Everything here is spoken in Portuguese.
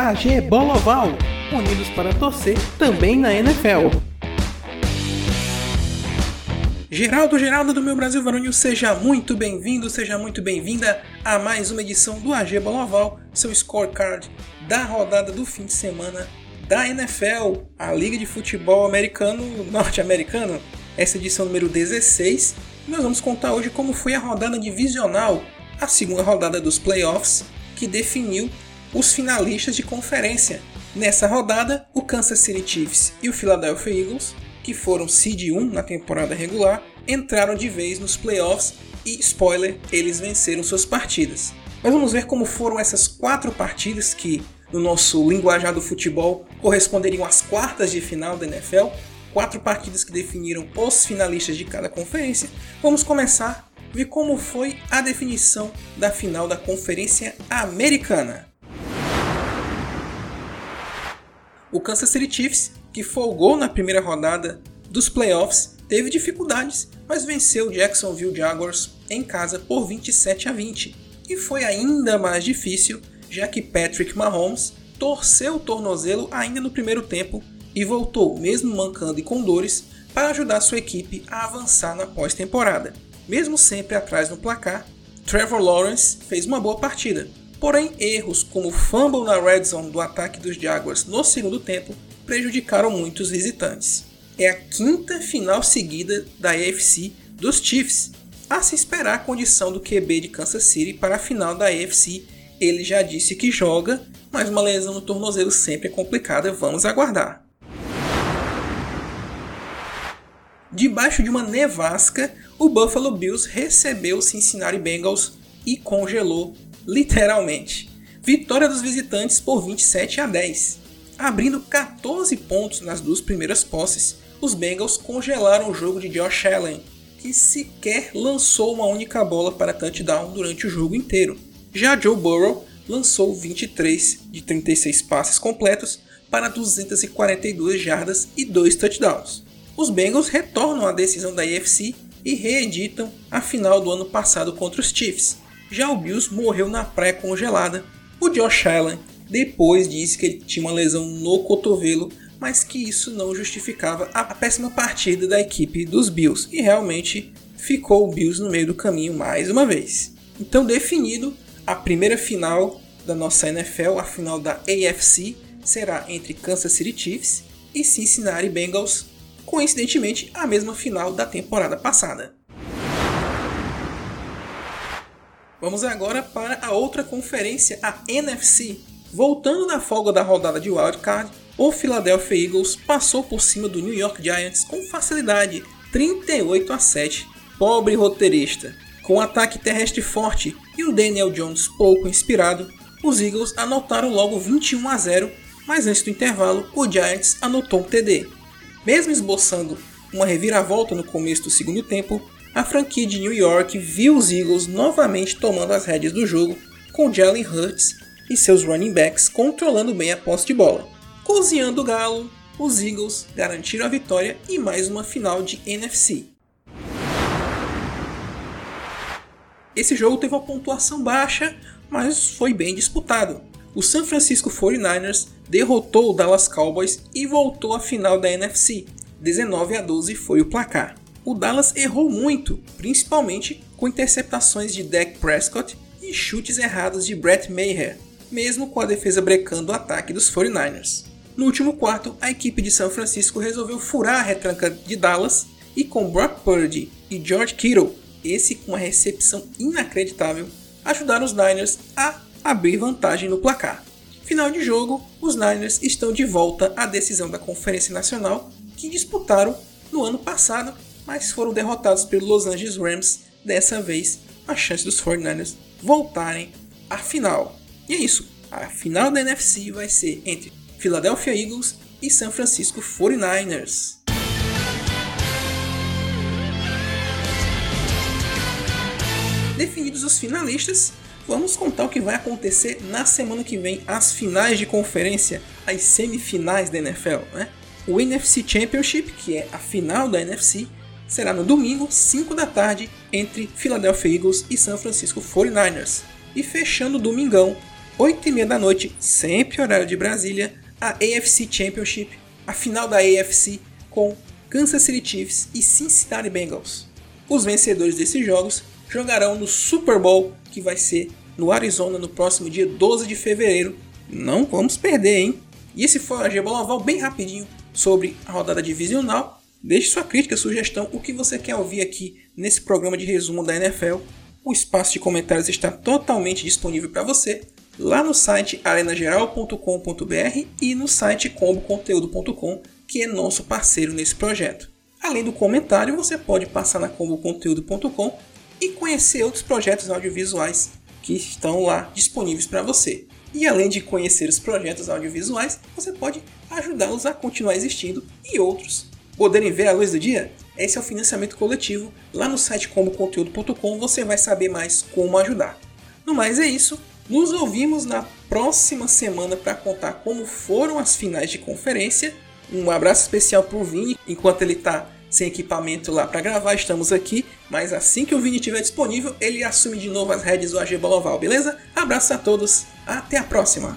AG Bola Oval, unidos para torcer também na NFL. Geraldo, Geraldo do meu Brasil Varonil, seja muito bem-vindo, seja muito bem-vinda a mais uma edição do AG Bola Oval, seu scorecard da rodada do fim de semana da NFL, a Liga de Futebol Americano Norte-Americano, essa edição número 16. Nós vamos contar hoje como foi a rodada divisional, a segunda rodada dos playoffs, que definiu os finalistas de conferência. Nessa rodada, o Kansas City Chiefs e o Philadelphia Eagles, que foram seed 1 na temporada regular, entraram de vez nos playoffs e, spoiler, eles venceram suas partidas. Mas vamos ver como foram essas quatro partidas que, no nosso linguajar do futebol, corresponderiam às quartas de final da NFL, quatro partidas que definiram os finalistas de cada conferência. Vamos começar ver como foi a definição da final da Conferência Americana. O Kansas City Chiefs, que folgou na primeira rodada dos playoffs, teve dificuldades, mas venceu o Jacksonville Jaguars em casa por 27 a 20. E foi ainda mais difícil, já que Patrick Mahomes torceu o tornozelo ainda no primeiro tempo e voltou, mesmo mancando e com dores, para ajudar sua equipe a avançar na pós-temporada. Mesmo sempre atrás no placar, Trevor Lawrence fez uma boa partida, porém erros como o fumble na red zone do ataque dos Jaguars no segundo tempo prejudicaram muito os visitantes. É a quinta final seguida da AFC dos Chiefs. A se esperar a condição do QB de Kansas City para a final da AFC, ele já disse que joga, mas uma lesão no tornozelo sempre é complicada, vamos aguardar. Debaixo de uma nevasca, o Buffalo Bills recebeu o Cincinnati Bengals e congelou, literalmente. Vitória dos visitantes por 27 a 10. Abrindo 14 pontos nas duas primeiras posses, os Bengals congelaram o jogo de Josh Allen, que sequer lançou uma única bola para touchdown durante o jogo inteiro. Já Joe Burrow lançou 23 de 36 passes completos para 242 jardas e 2 touchdowns os Bengals retornam à decisão da AFC e reeditam a final do ano passado contra os Chiefs. Já o Bills morreu na praia congelada. O Josh Allen depois disse que ele tinha uma lesão no cotovelo, mas que isso não justificava a péssima partida da equipe dos Bills e realmente ficou o Bills no meio do caminho mais uma vez. Então definido, a primeira final da nossa NFL, a final da AFC, será entre Kansas City Chiefs e Cincinnati Bengals coincidentemente a mesma final da temporada passada. Vamos agora para a outra conferência, a NFC. Voltando da folga da rodada de wildcard, o Philadelphia Eagles passou por cima do New York Giants com facilidade, 38 a 7. Pobre roteirista. Com um ataque terrestre forte e o Daniel Jones pouco inspirado, os Eagles anotaram logo 21 a 0, mas antes do intervalo, o Giants anotou um TD. Mesmo esboçando uma reviravolta no começo do segundo tempo, a franquia de New York viu os Eagles novamente tomando as rédeas do jogo, com Jalen Hurts e seus running backs controlando bem a posse de bola. Cozinhando o galo, os Eagles garantiram a vitória e mais uma final de NFC. Esse jogo teve uma pontuação baixa, mas foi bem disputado. O San Francisco 49ers derrotou o Dallas Cowboys e voltou à final da NFC. 19 a 12 foi o placar. O Dallas errou muito, principalmente com interceptações de Dak Prescott e chutes errados de Brett Maher, mesmo com a defesa brecando o ataque dos 49ers. No último quarto, a equipe de São Francisco resolveu furar a retranca de Dallas e com Brock Purdy e George Kittle, esse com uma recepção inacreditável, ajudaram os Niners a abrir vantagem no placar. Final de jogo, os Niners estão de volta à decisão da Conferência Nacional que disputaram no ano passado, mas foram derrotados pelo Los Angeles Rams dessa vez a chance dos 49ers voltarem à final. E é isso. A final da NFC vai ser entre Philadelphia Eagles e San Francisco 49ers. Definidos os finalistas, vamos contar o que vai acontecer na semana que vem, as finais de conferência, as semifinais da NFL. Né? O NFC Championship, que é a final da NFC, será no domingo, 5 da tarde, entre Philadelphia Eagles e San Francisco 49ers. E fechando o domingão, 8 e meia da noite, sempre horário de Brasília, a AFC Championship, a final da AFC com Kansas City Chiefs e Cincinnati Bengals. Os vencedores desses jogos jogarão no Super Bowl, que vai ser no Arizona no próximo dia 12 de fevereiro. Não vamos perder, hein? E esse foi o AG Oval bem rapidinho sobre a rodada divisional. Deixe sua crítica, sugestão, o que você quer ouvir aqui nesse programa de resumo da NFL. O espaço de comentários está totalmente disponível para você lá no site arenageral.com.br e no site comboconteúdo.com, que é nosso parceiro nesse projeto. Além do comentário, você pode passar na comboconteúdo.com e conhecer outros projetos audiovisuais que estão lá disponíveis para você. E além de conhecer os projetos audiovisuais, você pode ajudá-los a continuar existindo e outros poderem ver a luz do dia. Esse é o financiamento coletivo. Lá no site comboconteúdo.com você vai saber mais como ajudar. No mais é isso. Nos ouvimos na próxima semana para contar como foram as finais de conferência. Um abraço especial para o Vini, enquanto ele está sem equipamento lá para gravar, estamos aqui. Mas assim que o Vini estiver disponível, ele assume de novo as redes do AG Boloval, beleza? Abraço a todos, até a próxima!